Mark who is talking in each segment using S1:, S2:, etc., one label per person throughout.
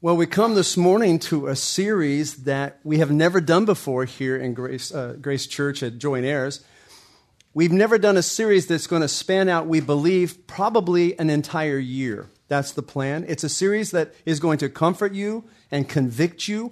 S1: Well, we come this morning to a series that we have never done before here in Grace, uh, Grace Church at Joint Heirs. We've never done a series that's going to span out, we believe, probably an entire year. That's the plan. It's a series that is going to comfort you and convict you.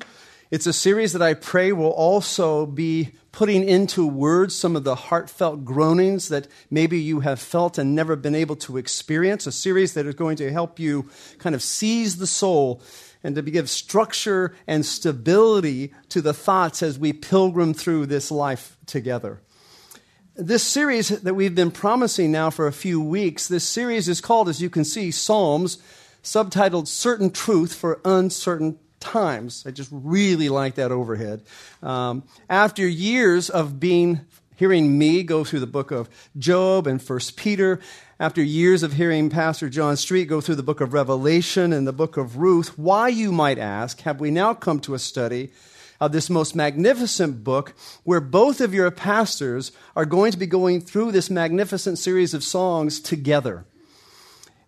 S1: It's a series that I pray will also be putting into words some of the heartfelt groanings that maybe you have felt and never been able to experience. A series that is going to help you kind of seize the soul and to give structure and stability to the thoughts as we pilgrim through this life together. This series that we've been promising now for a few weeks, this series is called, as you can see, Psalms, subtitled Certain Truth for Uncertain Times. I just really like that overhead. Um, after years of being hearing me go through the book of Job and First Peter, after years of hearing Pastor John Street go through the book of Revelation and the book of Ruth, why, you might ask, have we now come to a study of this most magnificent book where both of your pastors are going to be going through this magnificent series of songs together?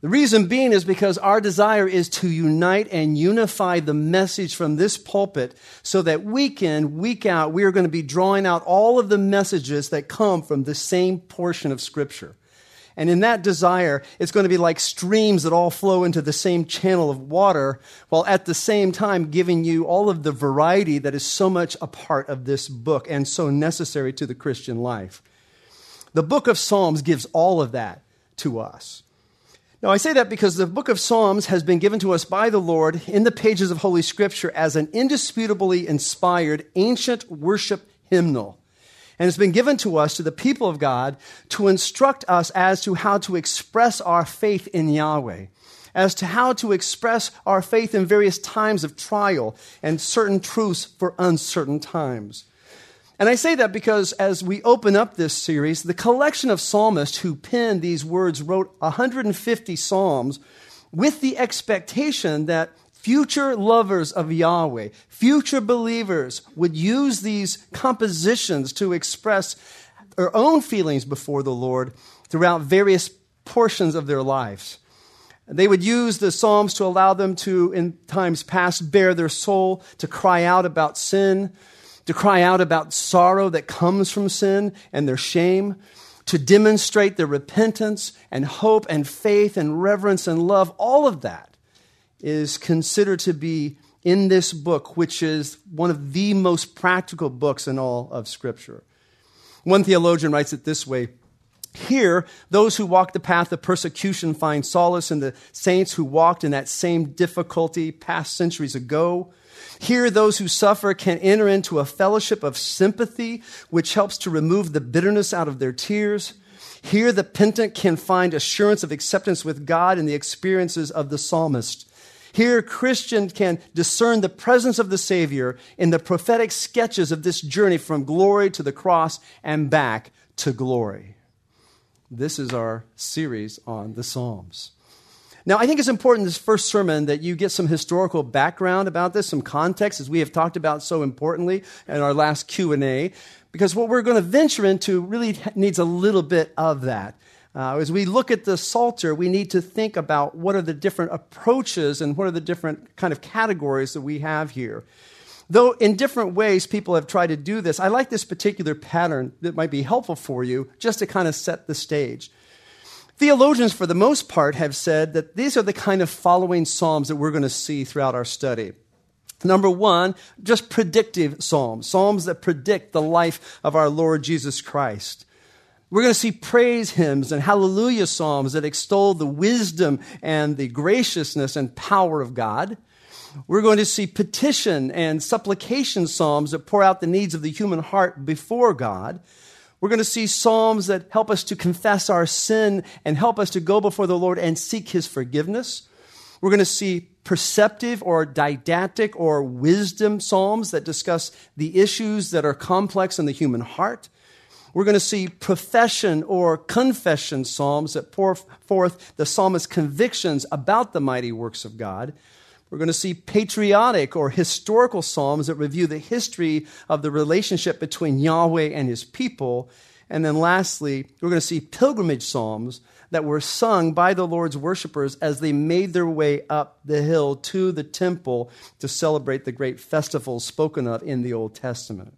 S1: The reason being is because our desire is to unite and unify the message from this pulpit so that week in, week out, we are going to be drawing out all of the messages that come from the same portion of Scripture. And in that desire, it's going to be like streams that all flow into the same channel of water, while at the same time giving you all of the variety that is so much a part of this book and so necessary to the Christian life. The book of Psalms gives all of that to us. Now, I say that because the book of Psalms has been given to us by the Lord in the pages of Holy Scripture as an indisputably inspired ancient worship hymnal. And it's been given to us, to the people of God, to instruct us as to how to express our faith in Yahweh, as to how to express our faith in various times of trial and certain truths for uncertain times. And I say that because as we open up this series, the collection of psalmists who penned these words wrote 150 psalms with the expectation that future lovers of Yahweh, future believers would use these compositions to express their own feelings before the Lord throughout various portions of their lives. They would use the Psalms to allow them to, in times past, bare their soul, to cry out about sin, to cry out about sorrow that comes from sin and their shame, to demonstrate their repentance and hope and faith and reverence and love. All of that is considered to be in this book, which is one of the most practical books in all of Scripture. One theologian writes it this way Here, those who walk the path of persecution find solace in the saints who walked in that same difficulty past centuries ago. Here, those who suffer can enter into a fellowship of sympathy, which helps to remove the bitterness out of their tears. Here, the penitent can find assurance of acceptance with God in the experiences of the psalmist. Here, Christians can discern the presence of the Savior in the prophetic sketches of this journey from glory to the cross and back to glory. This is our series on the Psalms. Now, I think it's important this first sermon that you get some historical background about this, some context, as we have talked about so importantly in our last Q&A, because what we're going to venture into really needs a little bit of that. Uh, as we look at the Psalter, we need to think about what are the different approaches and what are the different kind of categories that we have here. Though in different ways people have tried to do this, I like this particular pattern that might be helpful for you just to kind of set the stage. Theologians, for the most part, have said that these are the kind of following Psalms that we're going to see throughout our study. Number one, just predictive Psalms, Psalms that predict the life of our Lord Jesus Christ. We're going to see praise hymns and hallelujah psalms that extol the wisdom and the graciousness and power of God. We're going to see petition and supplication psalms that pour out the needs of the human heart before God. We're going to see psalms that help us to confess our sin and help us to go before the Lord and seek his forgiveness. We're going to see perceptive or didactic or wisdom psalms that discuss the issues that are complex in the human heart. We're going to see profession or confession psalms that pour forth the psalmist's convictions about the mighty works of God. We're going to see patriotic or historical psalms that review the history of the relationship between Yahweh and his people. And then lastly, we're going to see pilgrimage psalms that were sung by the Lord's worshipers as they made their way up the hill to the temple to celebrate the great festivals spoken of in the Old Testament.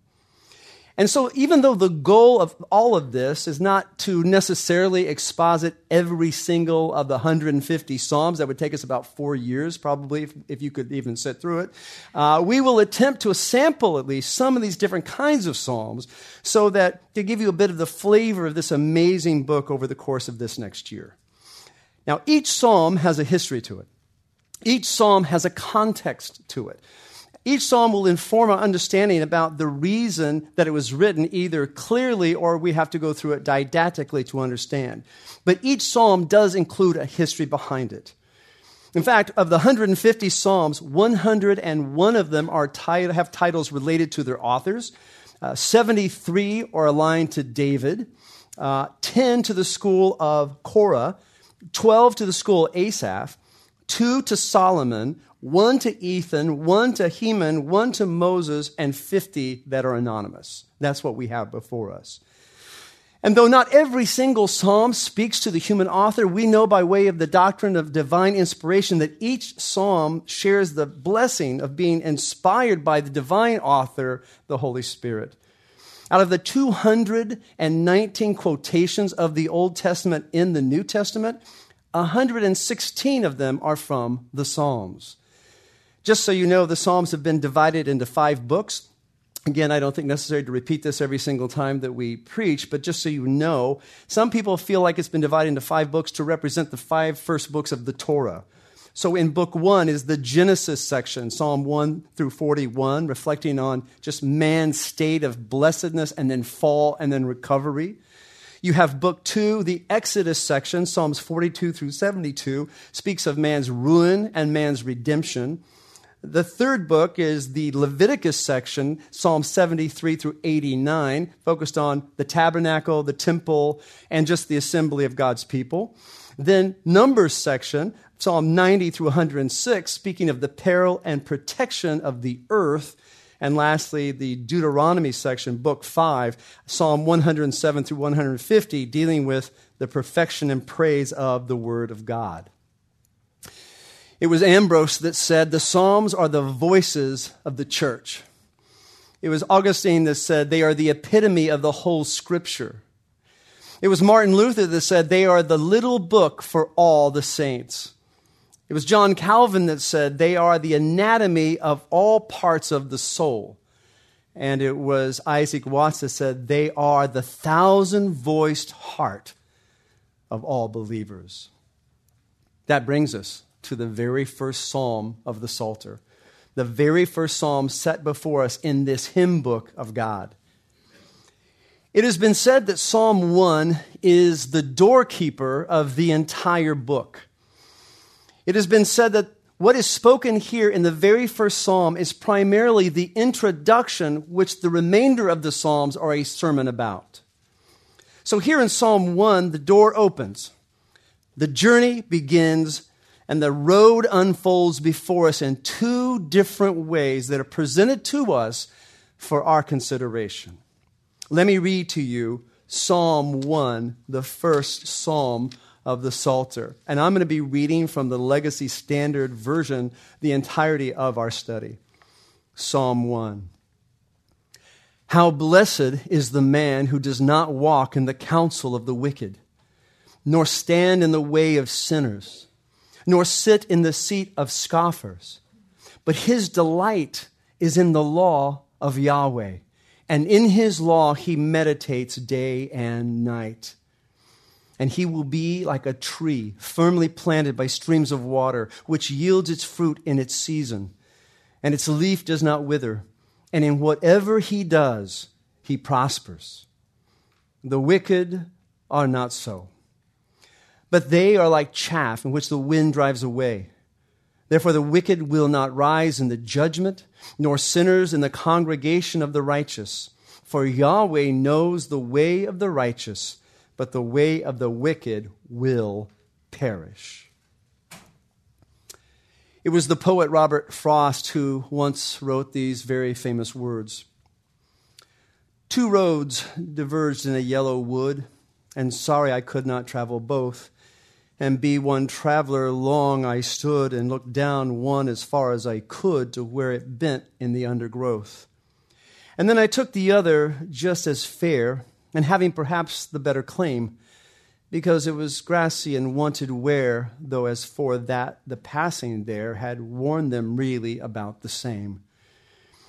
S1: And so, even though the goal of all of this is not to necessarily exposit every single of the 150 Psalms, that would take us about four years probably, if, if you could even sit through it, uh, we will attempt to sample at least some of these different kinds of Psalms so that to give you a bit of the flavor of this amazing book over the course of this next year. Now, each Psalm has a history to it, each Psalm has a context to it. Each psalm will inform our understanding about the reason that it was written, either clearly or we have to go through it didactically to understand. But each psalm does include a history behind it. In fact, of the 150 psalms, 101 of them are tit- have titles related to their authors. Uh, 73 are aligned to David, uh, 10 to the school of Korah, 12 to the school of Asaph, 2 to Solomon, one to Ethan, one to Heman, one to Moses, and 50 that are anonymous. That's what we have before us. And though not every single psalm speaks to the human author, we know by way of the doctrine of divine inspiration that each psalm shares the blessing of being inspired by the divine author, the Holy Spirit. Out of the 219 quotations of the Old Testament in the New Testament, 116 of them are from the Psalms. Just so you know, the Psalms have been divided into five books. Again, I don't think necessary to repeat this every single time that we preach, but just so you know, some people feel like it's been divided into five books to represent the five first books of the Torah. So in book one is the Genesis section, Psalm 1 through 41, reflecting on just man's state of blessedness and then fall and then recovery. You have book two, the Exodus section, Psalms 42 through 72, speaks of man's ruin and man's redemption. The third book is the Leviticus section, Psalm 73 through 89, focused on the tabernacle, the temple, and just the assembly of God's people. Then Numbers section, Psalm 90 through 106, speaking of the peril and protection of the earth. And lastly, the Deuteronomy section, book 5, Psalm 107 through 150, dealing with the perfection and praise of the Word of God. It was Ambrose that said, The Psalms are the voices of the church. It was Augustine that said, They are the epitome of the whole scripture. It was Martin Luther that said, They are the little book for all the saints. It was John Calvin that said, They are the anatomy of all parts of the soul. And it was Isaac Watts that said, They are the thousand voiced heart of all believers. That brings us to the very first psalm of the Psalter, the very first psalm set before us in this hymn book of God. It has been said that Psalm 1 is the doorkeeper of the entire book. It has been said that what is spoken here in the very first psalm is primarily the introduction, which the remainder of the psalms are a sermon about. So here in Psalm 1, the door opens. The journey begins and the road unfolds before us in two different ways that are presented to us for our consideration. Let me read to you Psalm 1, the first psalm of the Psalter. And I'm going to be reading from the Legacy Standard Version the entirety of our study. Psalm 1. How blessed is the man who does not walk in the counsel of the wicked, nor stand in the way of sinners nor sit in the seat of scoffers. But his delight is in the law of Yahweh, and in his law he meditates day and night. And he will be like a tree firmly planted by streams of water, which yields its fruit in its season, and its leaf does not wither. And in whatever he does, he prospers. The wicked are not so but they are like chaff in which the wind drives away. Therefore, the wicked will not rise in the judgment, nor sinners in the congregation of the righteous. For Yahweh knows the way of the righteous, but the way of the wicked will perish. It was the poet Robert Frost who once wrote these very famous words Two roads diverged in a yellow wood, and sorry I could not travel both. And be one traveler long I stood and looked down one as far as I could to where it bent in the undergrowth. And then I took the other just as fair, and having perhaps the better claim, because it was grassy and wanted wear, though as for that the passing there had worn them really about the same.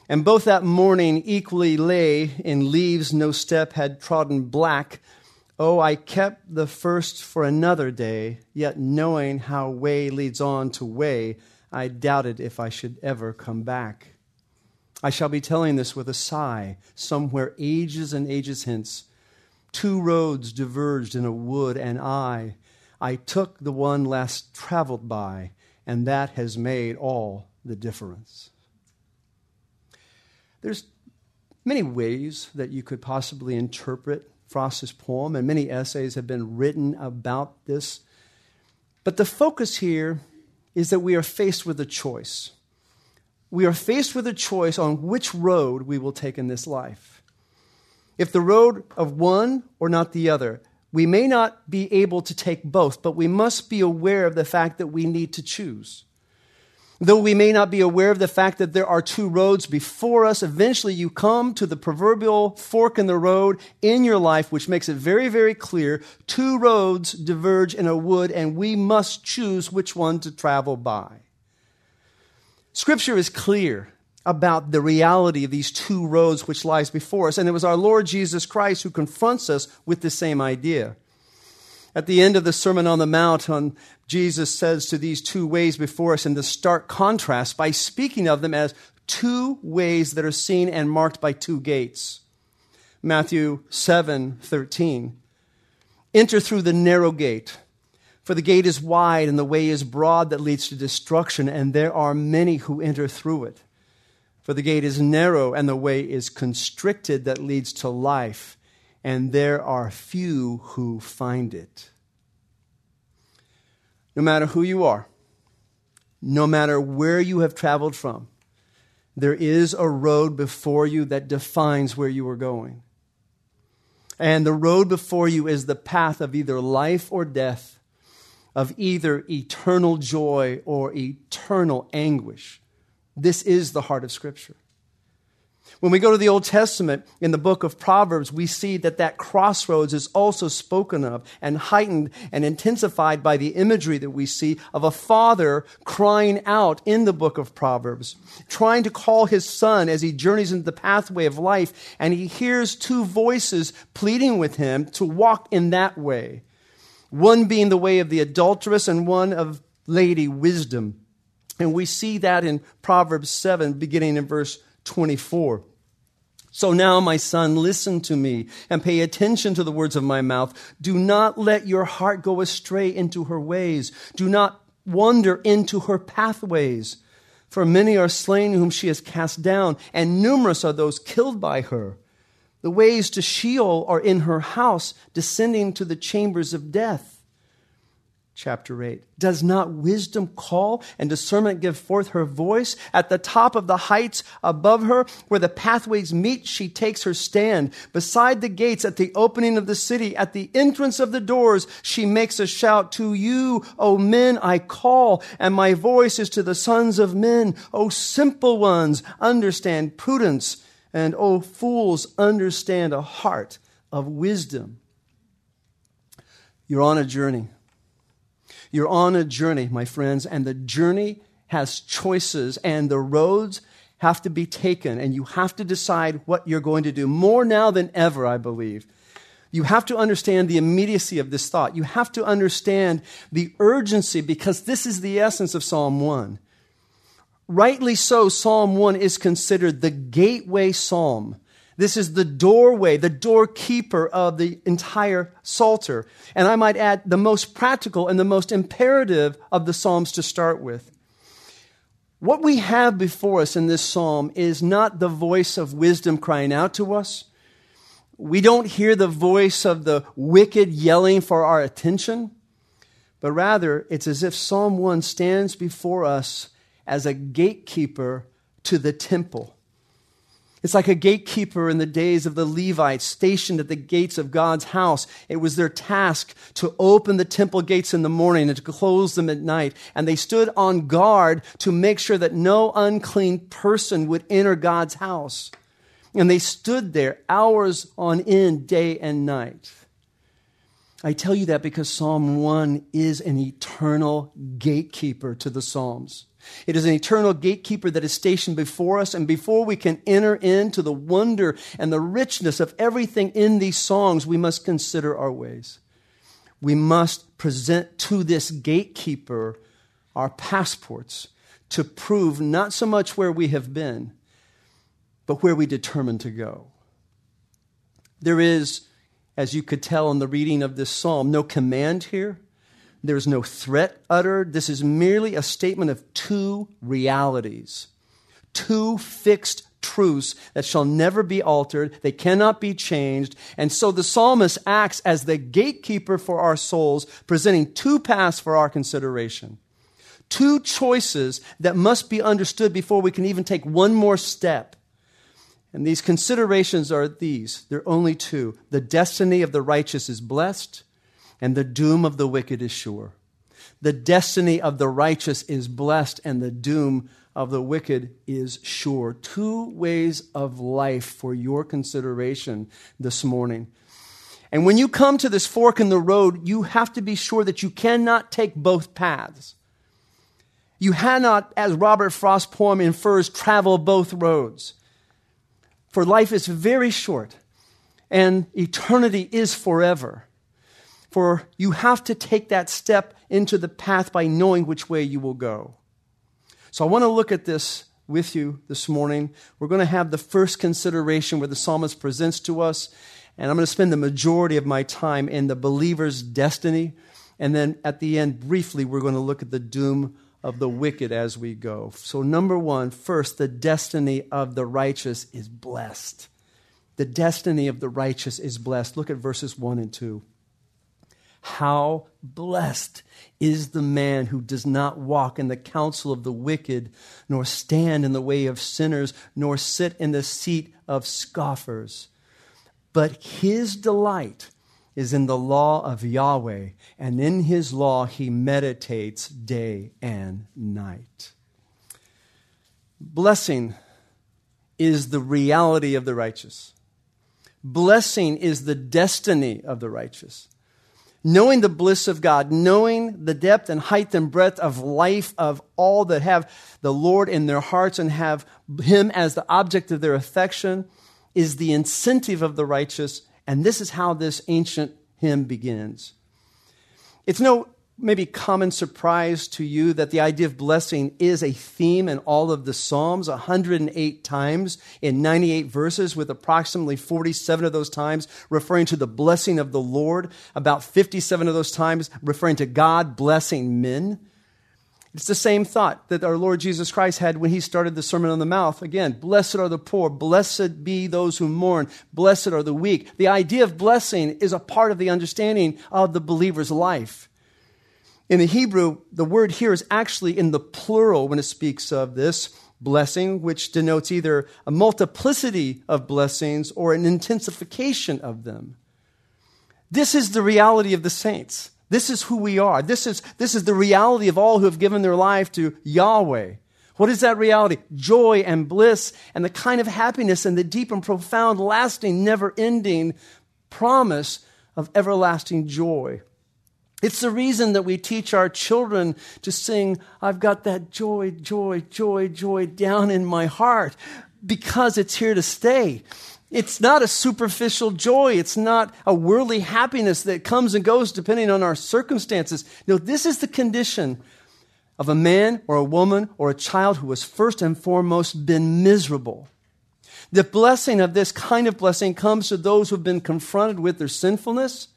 S1: And both that morning equally lay in leaves no step had trodden black. Oh, I kept the first for another day, yet knowing how way leads on to way, I doubted if I should ever come back. I shall be telling this with a sigh, somewhere ages and ages hence Two roads diverged in a wood, and I, I took the one less traveled by, and that has made all the difference. There's many ways that you could possibly interpret Frost's poem, and many essays have been written about this. But the focus here is that we are faced with a choice. We are faced with a choice on which road we will take in this life if the road of one or not the other. We may not be able to take both, but we must be aware of the fact that we need to choose. Though we may not be aware of the fact that there are two roads before us, eventually you come to the proverbial fork in the road in your life, which makes it very, very clear two roads diverge in a wood, and we must choose which one to travel by. Scripture is clear about the reality of these two roads which lies before us. And it was our Lord Jesus Christ who confronts us with the same idea. At the end of the Sermon on the Mount, on, Jesus says to these two ways before us in the stark contrast by speaking of them as two ways that are seen and marked by two gates. Matthew 7 13. Enter through the narrow gate, for the gate is wide and the way is broad that leads to destruction, and there are many who enter through it. For the gate is narrow and the way is constricted that leads to life, and there are few who find it. No matter who you are, no matter where you have traveled from, there is a road before you that defines where you are going. And the road before you is the path of either life or death, of either eternal joy or eternal anguish. This is the heart of Scripture. When we go to the Old Testament in the book of Proverbs, we see that that crossroads is also spoken of and heightened and intensified by the imagery that we see of a father crying out in the book of Proverbs, trying to call his son as he journeys into the pathway of life, and he hears two voices pleading with him to walk in that way. One being the way of the adulteress and one of lady wisdom. And we see that in Proverbs 7, beginning in verse 24. So now, my son, listen to me and pay attention to the words of my mouth. Do not let your heart go astray into her ways. Do not wander into her pathways. For many are slain whom she has cast down, and numerous are those killed by her. The ways to Sheol are in her house, descending to the chambers of death chapter 8. Does not wisdom call and discernment give forth her voice? At the top of the heights above her, where the pathways meet, she takes her stand. Beside the gates, at the opening of the city, at the entrance of the doors, she makes a shout, To you, O men, I call, and my voice is to the sons of men. O simple ones, understand prudence, and O fools, understand a heart of wisdom. You're on a journey. You're on a journey, my friends, and the journey has choices, and the roads have to be taken, and you have to decide what you're going to do. More now than ever, I believe. You have to understand the immediacy of this thought. You have to understand the urgency because this is the essence of Psalm 1. Rightly so, Psalm 1 is considered the gateway psalm this is the doorway, the doorkeeper of the entire Psalter. And I might add, the most practical and the most imperative of the Psalms to start with. What we have before us in this psalm is not the voice of wisdom crying out to us. We don't hear the voice of the wicked yelling for our attention, but rather it's as if Psalm 1 stands before us as a gatekeeper to the temple It's like a gatekeeper in the days of the Levites stationed at the gates of God's house. It was their task to open the temple gates in the morning and to close them at night. And they stood on guard to make sure that no unclean person would enter God's house. And they stood there hours on end, day and night. I tell you that because Psalm 1 is an eternal gatekeeper to the Psalms. It is an eternal gatekeeper that is stationed before us, and before we can enter into the wonder and the richness of everything in these songs, we must consider our ways. We must present to this gatekeeper our passports to prove not so much where we have been, but where we determine to go. There is, as you could tell in the reading of this psalm, no command here there's no threat uttered. This is merely a statement of two realities, two fixed truths that shall never be altered. They cannot be changed. And so the psalmist acts as the gatekeeper for our souls, presenting two paths for our consideration. Two choices that must be understood before we can even take one more step. And these considerations are these. They're only two. The destiny of the righteous is blessed and the doom of the wicked is sure. The destiny of the righteous is blessed, and the doom of the wicked is sure. Two ways of life for your consideration this morning. And when you come to this fork in the road, you have to be sure that you cannot take both paths. You cannot, as Robert Frost's poem infers, travel both roads. For life is very short, and eternity is forever for you have to take that step into the path by knowing which way you will go. So I want to look at this with you this morning. We're going to have the first consideration where the psalmist presents to us, and I'm going to spend the majority of my time in the believer's destiny. And then at the end, briefly, we're going to look at the doom of the wicked as we go. So, number one, first, the destiny of the righteous is blessed. The destiny of the righteous is blessed. Look at verses 1 and 2. How blessed is the man who does not walk in the counsel of the wicked, nor stand in the way of sinners, nor sit in the seat of scoffers. But his delight is in the law of Yahweh, and in his law he meditates day and night. Blessing is the reality of the righteous. Blessing is the destiny of the righteous knowing the bliss of God, knowing the depth and height and breadth of life of all that have the Lord in their hearts and have Him as the object of their affection, is the incentive of the righteous. And this is how this ancient hymn begins. It's no maybe common surprise to you that the idea of blessing is a theme in all of the Psalms, 108 times in 98 verses, with approximately 47 of those times referring to the blessing of the Lord, about 57 of those times referring to God blessing men. It's the same thought that our Lord Jesus Christ had when he started the Sermon on the Mount. Again, blessed are the poor, blessed be those who mourn, blessed are the weak. The idea of blessing is a part of the understanding of the believer's life. In the Hebrew, the word here is actually in the plural when it speaks of this blessing, which denotes either a multiplicity of blessings or an intensification of them. This is the reality of the saints. This is who we are. This is, this is the reality of all who have given their life to Yahweh. What is that reality? Joy and bliss and the kind of happiness and the deep and profound, lasting, never ending promise of everlasting joy. It's the reason that we teach our children to sing, I've got that joy, joy, joy, joy down in my heart because it's here to stay. It's not a superficial joy. It's not a worldly happiness that comes and goes depending on our circumstances. No, this is the condition of a man or a woman or a child who has first and foremost been miserable. The blessing of this kind of blessing comes to those who have been confronted with their sinfulness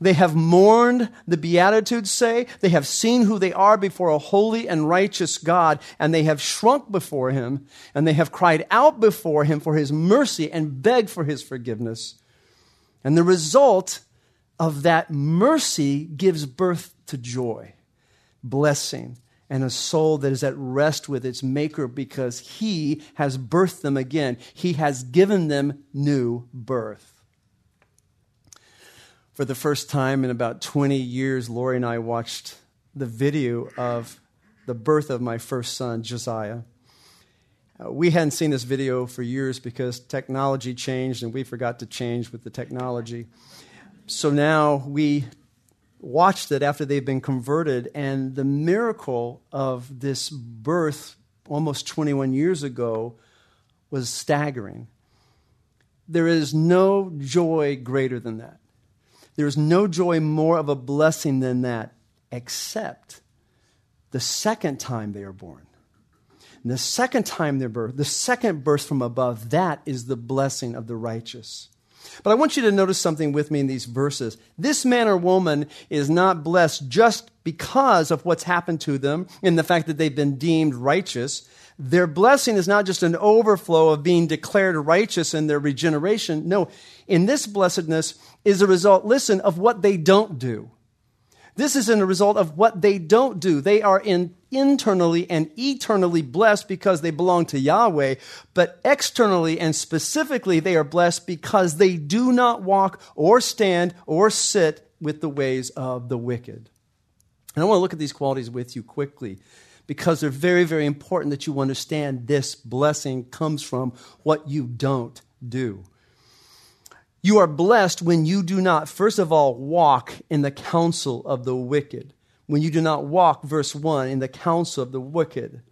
S1: they have mourned, the Beatitudes say. They have seen who they are before a holy and righteous God, and they have shrunk before him, and they have cried out before him for his mercy and begged for his forgiveness. And the result of that mercy gives birth to joy, blessing, and a soul that is at rest with its maker because he has birthed them again. He has given them new birth. For the first time in about 20 years, Lori and I watched the video of the birth of my first son, Josiah. Uh, we hadn't seen this video for years because technology changed and we forgot to change with the technology. So now we watched it after they've been converted, and the miracle of this birth almost 21 years ago was staggering. There is no joy greater than that. There is no joy more of a blessing than that, except the second time they are born. And the second time they're birth, the second birth from above, that is the blessing of the righteous. But I want you to notice something with me in these verses. This man or woman is not blessed just because of what's happened to them and the fact that they've been deemed righteous. Their blessing is not just an overflow of being declared righteous in their regeneration. No, in this blessedness is a result, listen, of what they don't do. This is in a result of what they don't do. They are in, internally and eternally blessed because they belong to Yahweh, but externally and specifically, they are blessed because they do not walk or stand or sit with the ways of the wicked. And I want to look at these qualities with you quickly because they're very, very important that you understand this blessing comes from what you don't do. You are blessed when you do not, first of all, walk in the counsel of the wicked. When you do not walk, verse 1, in the counsel of the wicked.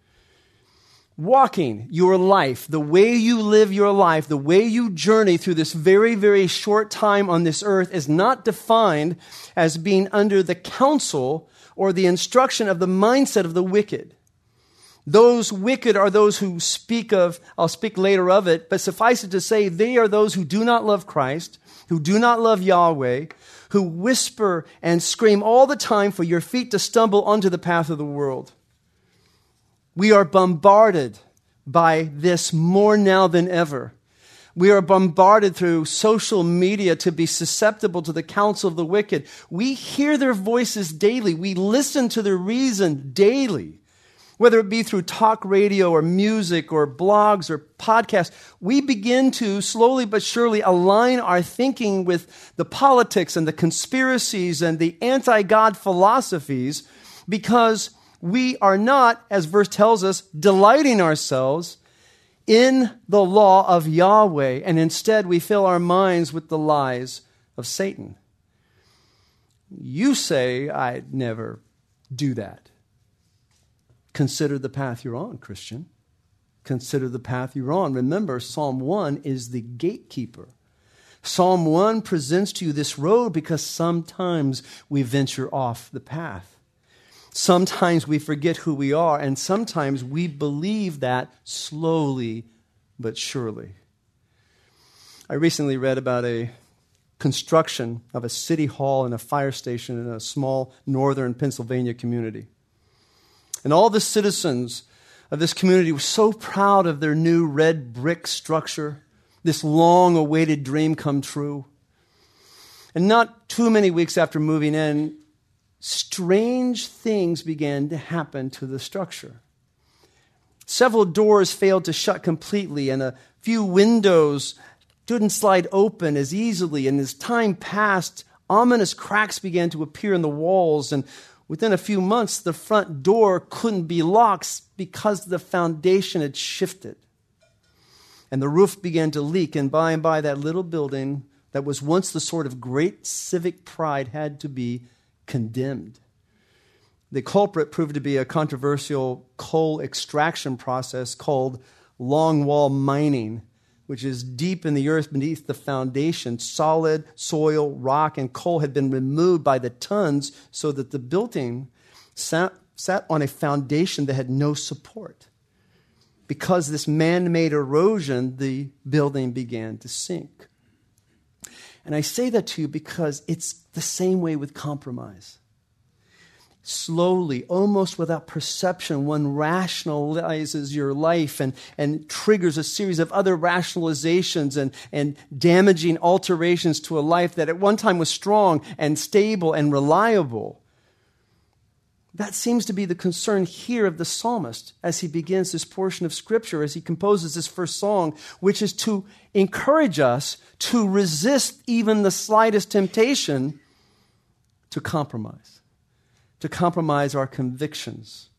S1: Walking your life, the way you live your life, the way you journey through this very, very short time on this earth is not defined as being under the counsel or the instruction of the mindset of the wicked. Those wicked are those who speak of, I'll speak later of it, but suffice it to say, they are those who do not love Christ, who do not love Yahweh, who whisper and scream all the time for your feet to stumble onto the path of the world. We are bombarded by this more now than ever. We are bombarded through social media to be susceptible to the counsel of the wicked. We hear their voices daily. We listen to their reason daily whether it be through talk radio or music or blogs or podcasts, we begin to slowly but surely align our thinking with the politics and the conspiracies and the anti God philosophies because we are not, as verse tells us, delighting ourselves in the law of Yahweh, and instead we fill our minds with the lies of Satan. You say, I'd never do that. Consider the path you're on, Christian. Consider the path you're on. Remember, Psalm 1 is the gatekeeper. Psalm 1 presents to you this road because sometimes we venture off the path. Sometimes we forget who we are, and sometimes we believe that slowly but surely. I recently read about a construction of a city hall and a fire station in a small northern Pennsylvania community. And all the citizens of this community were so proud of their new red brick structure, this long awaited dream come true. And not too many weeks after moving in, strange things began to happen to the structure. Several doors failed to shut completely, and a few windows didn't slide open as easily. And as time passed, ominous cracks began to appear in the walls, and Within a few months, the front door couldn't be locked because the foundation had shifted. And the roof began to leak, and by and by, that little building that was once the sort of great civic pride had to be condemned. The culprit proved to be a controversial coal extraction process called longwall mining which is deep in the earth beneath the foundation. Solid soil, rock, and coal had been removed by the tons so that the building sat, sat on a foundation that had no support. Because this man made erosion, the building began to sink. And I say that to you because it's the same way with compromise slowly, almost without perception, one rationalizes your life and, and triggers a series of other rationalizations and, and damaging alterations to a life that at one time was strong and stable and reliable. That seems to be the concern here of the psalmist as he begins this portion of scripture, as he composes this first song, which is to encourage us to resist even the slightest temptation to compromise, to compromise our convictions.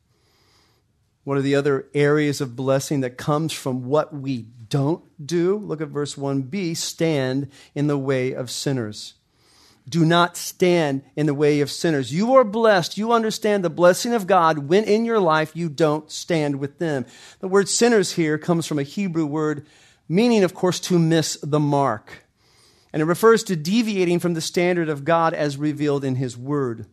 S1: What are the other areas of blessing that comes from what we don't do? Look at verse 1b stand in the way of sinners. Do not stand in the way of sinners. You are blessed. You understand the blessing of God when in your life you don't stand with them. The word sinners here comes from a Hebrew word meaning, of course, to miss the mark. And it refers to deviating from the standard of God as revealed in His Word.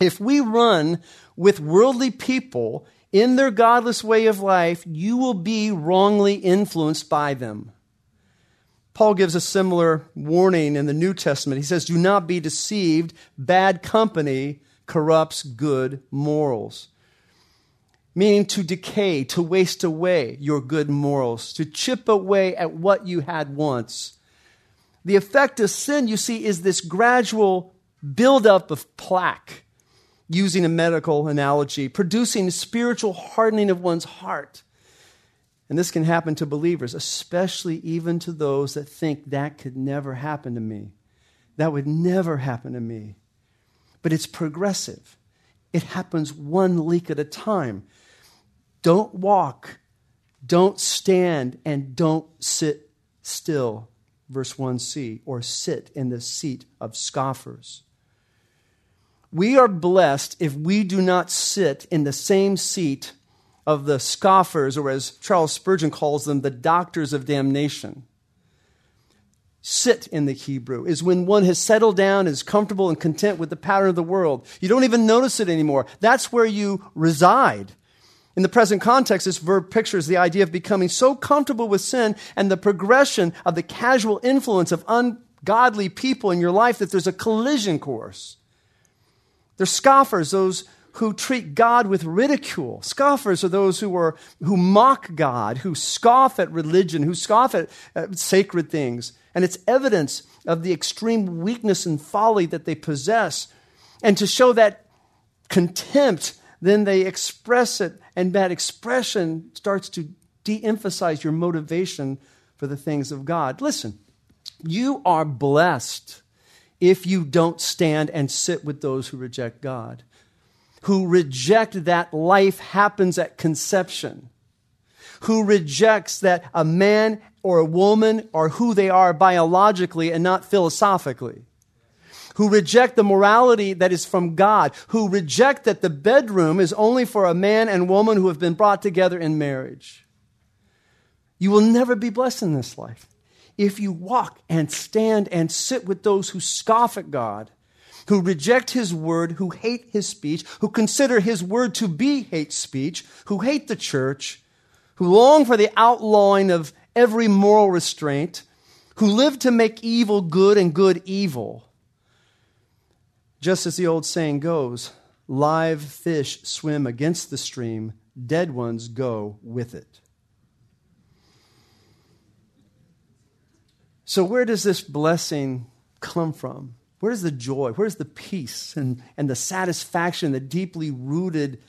S1: If we run with worldly people in their godless way of life, you will be wrongly influenced by them. Paul gives a similar warning in the New Testament. He says, Do not be deceived. Bad company corrupts good morals. Meaning to decay, to waste away your good morals, to chip away at what you had once. The effect of sin, you see, is this gradual buildup of plaque, using a medical analogy, producing spiritual hardening of one's heart and this can happen to believers, especially even to those that think that could never happen to me. That would never happen to me. But it's progressive, it happens one leak at a time. Don't walk, don't stand, and don't sit still. Verse 1c, or sit in the seat of scoffers. We are blessed if we do not sit in the same seat of the scoffers, or as Charles Spurgeon calls them, the doctors of damnation. Sit in the Hebrew is when one has settled down, is comfortable and content with the pattern of the world. You don't even notice it anymore. That's where you reside. In the present context, this verb pictures the idea of becoming so comfortable with sin and the progression of the casual influence of ungodly people in your life that there's a collision course. They're scoffers, those who treat God with ridicule. Scoffers are those who, are, who mock God, who scoff at religion, who scoff at, at sacred things. And it's evidence of the extreme weakness and folly that they possess. And to show that contempt, then they express it, and that expression starts to de emphasize your motivation for the things of God. Listen, you are blessed if you don't stand and sit with those who reject God. Who reject that life happens at conception, who rejects that a man or a woman are who they are biologically and not philosophically, who reject the morality that is from God, who reject that the bedroom is only for a man and woman who have been brought together in marriage. You will never be blessed in this life if you walk and stand and sit with those who scoff at God who reject his word, who hate his speech, who consider his word to be hate speech, who hate the church, who long for the outlawing of every moral restraint, who live to make evil good and good evil. Just as the old saying goes, live fish swim against the stream, dead ones go with it. So, where does this blessing come from? Where's the joy? Where's the peace and, and the satisfaction, the deeply rooted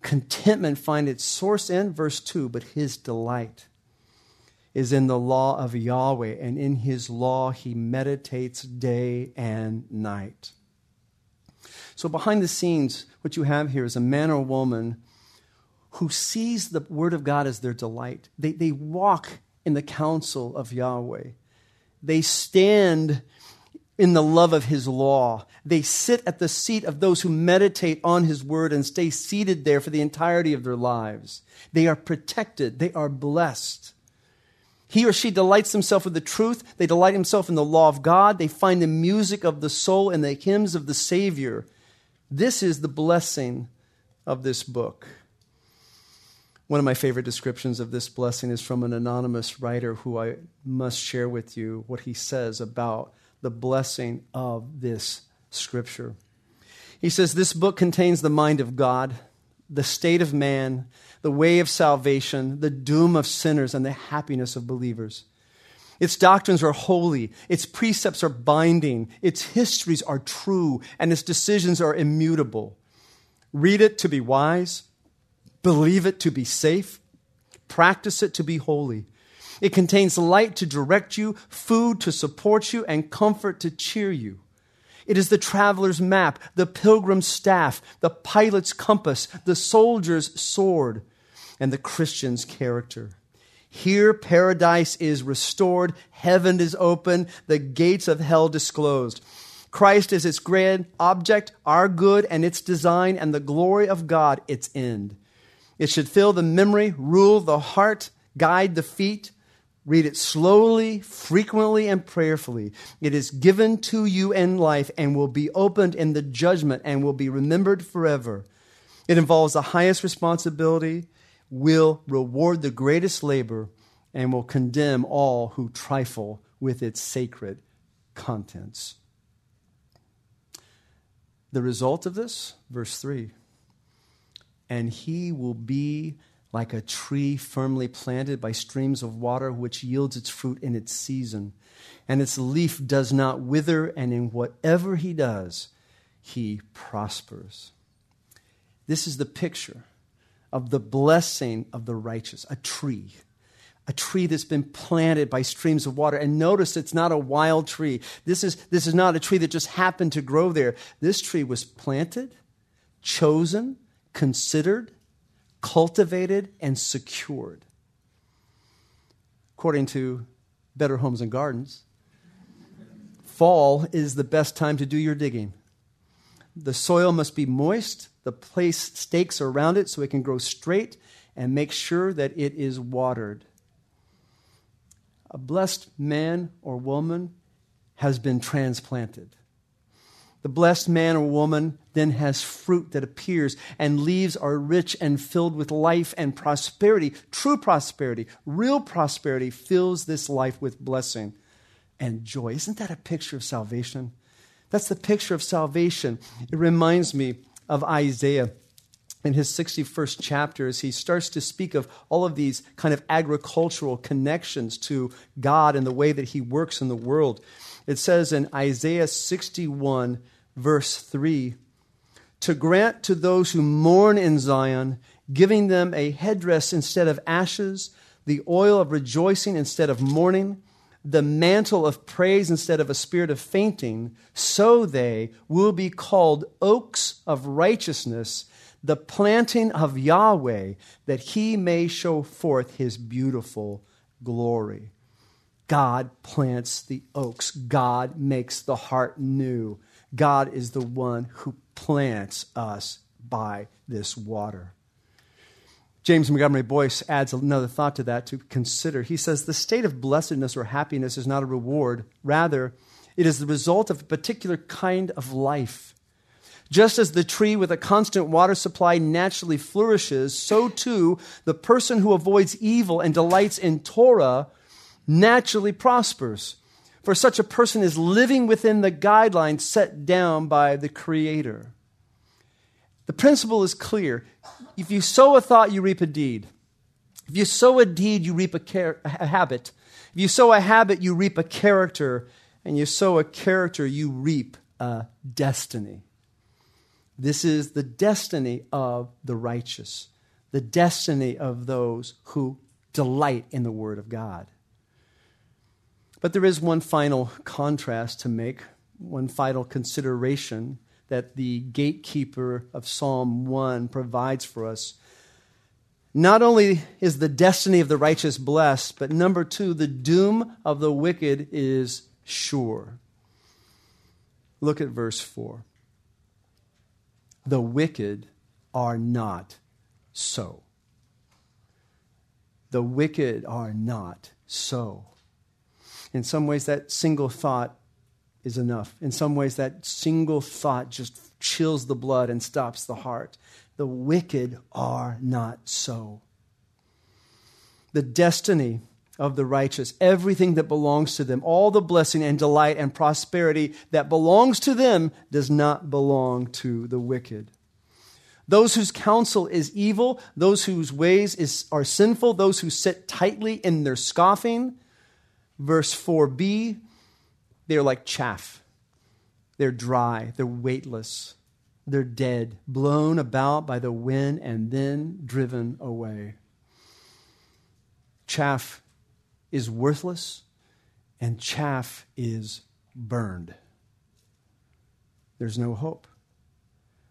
S1: contentment find its source in? Verse 2 But his delight is in the law of Yahweh, and in his law he meditates day and night. So, behind the scenes, what you have here is a man or woman who sees the word of God as their delight. They, they walk in the counsel of Yahweh. They stand in the love of his law. They sit at the seat of those who meditate on his word and stay seated there for the entirety of their lives. They are protected, they are blessed. He or she delights himself with the truth. They delight himself in the law of God. They find the music of the soul and the hymns of the Savior. This is the blessing of this book. One of my favorite descriptions of this blessing is from an anonymous writer who I must share with you what he says about the blessing of this scripture. He says, This book contains the mind of God, the state of man, the way of salvation, the doom of sinners, and the happiness of believers. Its doctrines are holy, its precepts are binding, its histories are true, and its decisions are immutable. Read it to be wise, believe it to be safe, practice it to be holy. It contains light to direct you, food to support you, and comfort to cheer you. It is the traveler's map, the pilgrim's staff, the pilot's compass, the soldier's sword, and the Christian's character. Here, paradise is restored, heaven is open, the gates of hell disclosed. Christ is its grand object, our good and its design, and the glory of God its end. It should fill the memory, rule the heart, guide the feet. Read it slowly, frequently, and prayerfully. It is given to you in life and will be opened in the judgment and will be remembered forever. It involves the highest responsibility, will reward the greatest labor, and will condemn all who trifle with its sacred contents. The result of this, verse 3 and he will be like a tree firmly planted by streams of water, which yields its fruit in its season, and its leaf does not wither, and in whatever he does, he prospers. This is the picture of the blessing of the righteous, a tree. A tree that's been planted by streams of water. And notice it's not a wild tree. This is, this is not a tree that just happened to grow there. This tree was planted, chosen, considered, cultivated, and secured. According to Better Homes and Gardens, fall is the best time to do your digging. The soil must be moist, the place stakes around it so it can grow straight, and make sure that it is watered. A blessed man or woman has been transplanted. The blessed man or woman then has fruit that appears, and leaves are rich and filled with life and prosperity. True prosperity, real prosperity fills this life with blessing and joy. Isn't that a picture of salvation? That's the picture of salvation. It reminds me of Isaiah in his 61st chapter as he starts to speak of all of these kind of agricultural connections to God and the way that he works in the world. It says in Isaiah 61, verse 3 to grant to those who mourn in Zion, giving them a headdress instead of ashes, the oil of rejoicing instead of mourning, the mantle of praise instead of a spirit of fainting, so they will be called oaks of righteousness, the planting of Yahweh, that he may show forth his beautiful glory. God plants the oaks. God makes the heart new. God is the one who plants us by this water. James Montgomery Boice adds another thought to that to consider. He says, The state of blessedness or happiness is not a reward. Rather, it is the result of a particular kind of life. Just as the tree with a constant water supply naturally flourishes, so too the person who avoids evil and delights in Torah naturally prospers for such a person is living within the guidelines set down by the Creator. The principle is clear. If you sow a thought, you reap a deed. If you sow a deed, you reap a, char- a habit. If you sow a habit, you reap a character. And you sow a character, you reap a destiny. This is the destiny of the righteous, the destiny of those who delight in the Word of God. But there is one final contrast to make, one final consideration that the gatekeeper of Psalm 1 provides for us. Not only is the destiny of the righteous blessed, but number two, the doom of the wicked is sure. Look at verse 4. The wicked are not so. The wicked are not so. In some ways, that single thought is enough. In some ways, that single thought just chills the blood and stops the heart. The wicked are not so. The destiny of the righteous, everything that belongs to them, all the blessing and delight and prosperity that belongs to them does not belong to the wicked. Those whose counsel is evil, those whose ways is, are sinful, those who sit tightly in their scoffing, Verse 4b, they're like chaff. They're dry, they're weightless. they're dead, blown about by the wind and then driven away. Chaff is worthless, and chaff is burned. There's no hope,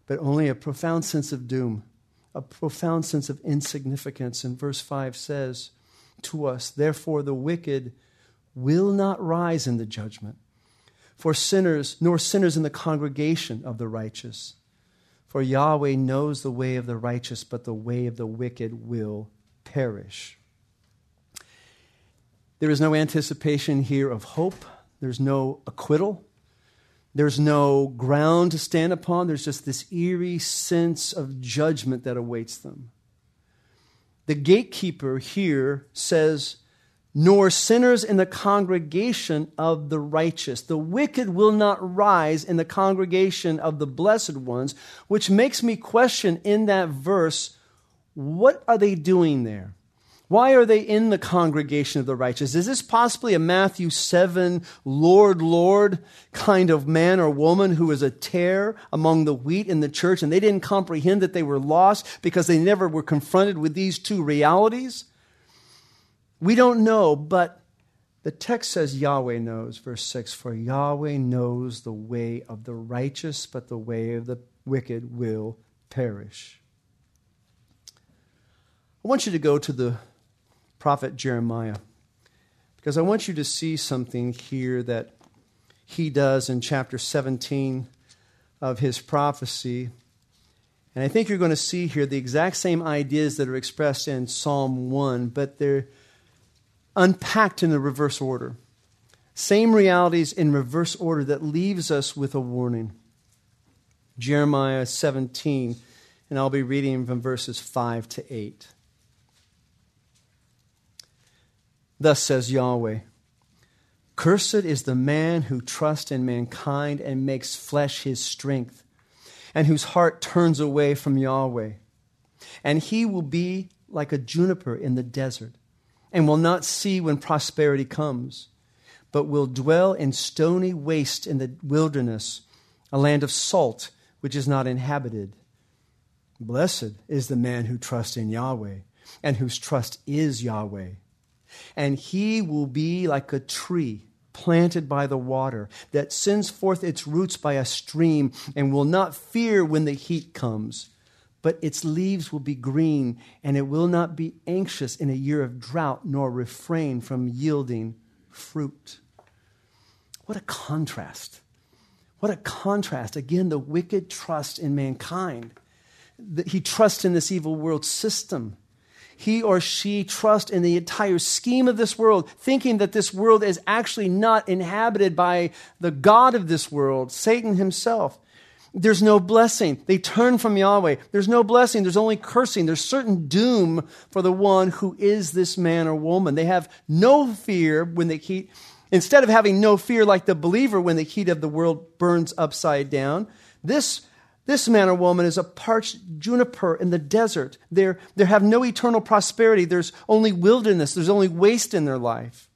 S1: but only a profound sense of doom, a profound sense of insignificance. And verse 5 says to us, Therefore, the wicked will not rise in the judgment, for sinners, nor sinners in the congregation of the righteous. For Yahweh knows the way of the righteous, but the way of the wicked will perish. There is no anticipation here of hope. There's no acquittal. There's no ground to stand upon. There's just this eerie sense of judgment that awaits them. The gatekeeper here says, nor sinners in the congregation of the righteous. The wicked will not rise in the congregation of the blessed ones, which makes me question in that verse what are they doing there? Why are they in the congregation of the righteous? Is this possibly a Matthew 7, Lord, Lord kind of man or woman who is a tare among the wheat in the church and they didn't comprehend that they were lost because they never were confronted with these two realities? We don't know, but the text says Yahweh knows, verse 6 For Yahweh knows the way of the righteous, but the way of the wicked will perish. I want you to go to the prophet Jeremiah. Because I want you to see something here that he does in chapter 17 of his prophecy. And I think you're going to see here the exact same ideas that are expressed in Psalm 1, but they're unpacked in the reverse order. Same realities in reverse order that leaves us with a warning. Jeremiah 17, and I'll be reading from verses 5 to 8. Thus says Yahweh Cursed is the man who trusts in mankind and makes flesh his strength, and whose heart turns away from Yahweh. And he will be like a juniper in the desert, and will not see when prosperity comes, but will dwell in stony waste in the wilderness, a land of salt which is not inhabited. Blessed is the man who trusts in Yahweh, and whose trust is Yahweh and he will be like a tree planted by the water that sends forth its roots by a stream and will not fear when the heat comes. But its leaves will be green, and it will not be anxious in a year of drought, nor refrain from yielding fruit. What a contrast! What a contrast. Again, the wicked trust in mankind. He trusts in this evil world system he or she trust in the entire scheme of this world, thinking that this world is actually not inhabited by the God of this world, Satan himself. There's no blessing. They turn from Yahweh. There's no blessing. There's only cursing. There's certain doom for the one who is this man or woman. They have no fear when the heat, instead of having no fear like the believer when the heat of the world burns upside down, this this man or woman is a parched juniper in the desert. They're, they have no eternal prosperity. There's only wilderness, there's only waste in their life.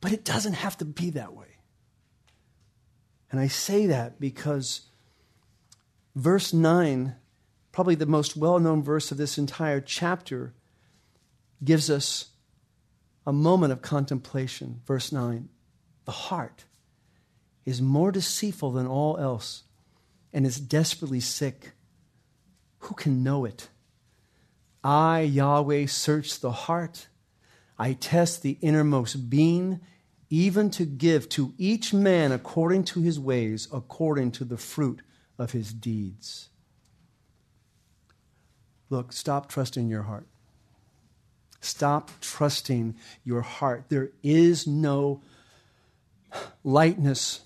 S1: But it doesn't have to be that way. And I say that because verse 9, probably the most well known verse of this entire chapter, gives us a moment of contemplation. Verse 9 The heart is more deceitful than all else and is desperately sick. Who can know it? I, Yahweh, search the heart. I test the innermost being, even to give to each man according to his ways, according to the fruit of his deeds. Look, stop trusting your heart. Stop trusting your heart. There is no lightness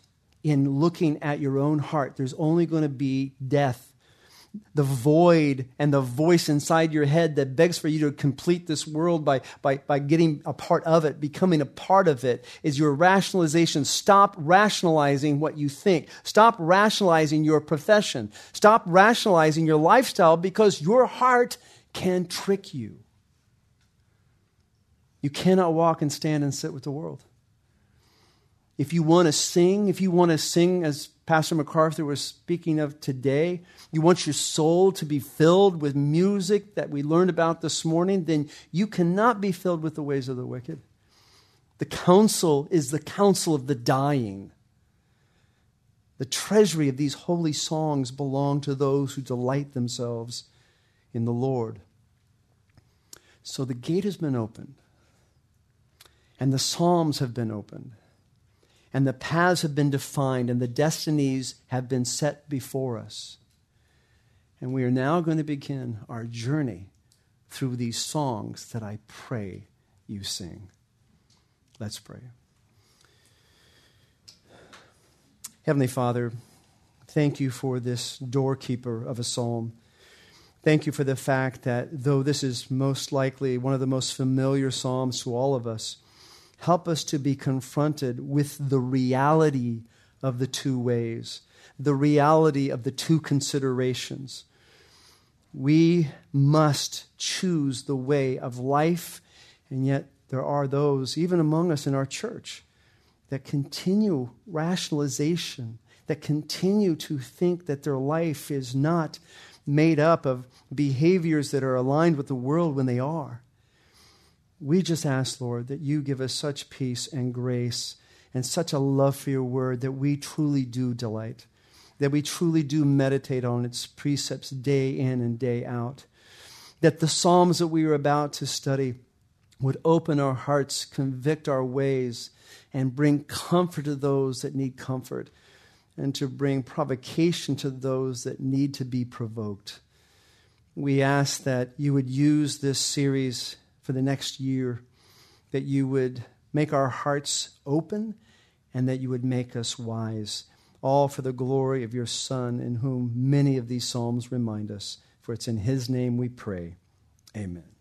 S1: in looking at your own heart, there's only going to be death. The void and the voice inside your head that begs for you to complete this world by, by, by getting a part of it, becoming a part of it, is your rationalization. Stop rationalizing what you think. Stop rationalizing your profession. Stop rationalizing your lifestyle because your heart can trick you. You cannot walk and stand and sit with the world. If you want to sing, if you want to sing as Pastor MacArthur was speaking of today, you want your soul to be filled with music that we learned about this morning, then you cannot be filled with the ways of the wicked. The counsel is the counsel of the dying. The treasury of these holy songs belong to those who delight themselves in the Lord. So the gate has been opened, and the Psalms have been opened, and the paths have been defined, and the destinies have been set before us. And we are now going to begin our journey through these songs that I pray you sing. Let's pray. Heavenly Father, thank you for this doorkeeper of a psalm. Thank you for the fact that though this is most likely one of the most familiar psalms to all of us, help us to be confronted with the reality of the two ways, the reality of the two considerations. We must choose the way of life, and yet there are those, even among us in our church, that continue rationalization, that continue to think that their life is not made up of behaviors that are aligned with the world when they are. We just ask, Lord, that you give us such peace and grace and such a love for your word that we truly do delight, that we truly do meditate on its precepts day in and day out, that the Psalms that we are about to study would open our hearts, convict our ways, and bring comfort to those that need comfort, and to bring provocation to those that need to be provoked. We ask that you would use this series for the next year, that you would make our hearts open, and that you would make us wise, all for the glory of your Son, in whom many of these Psalms remind us. For it's in his name we pray. Amen.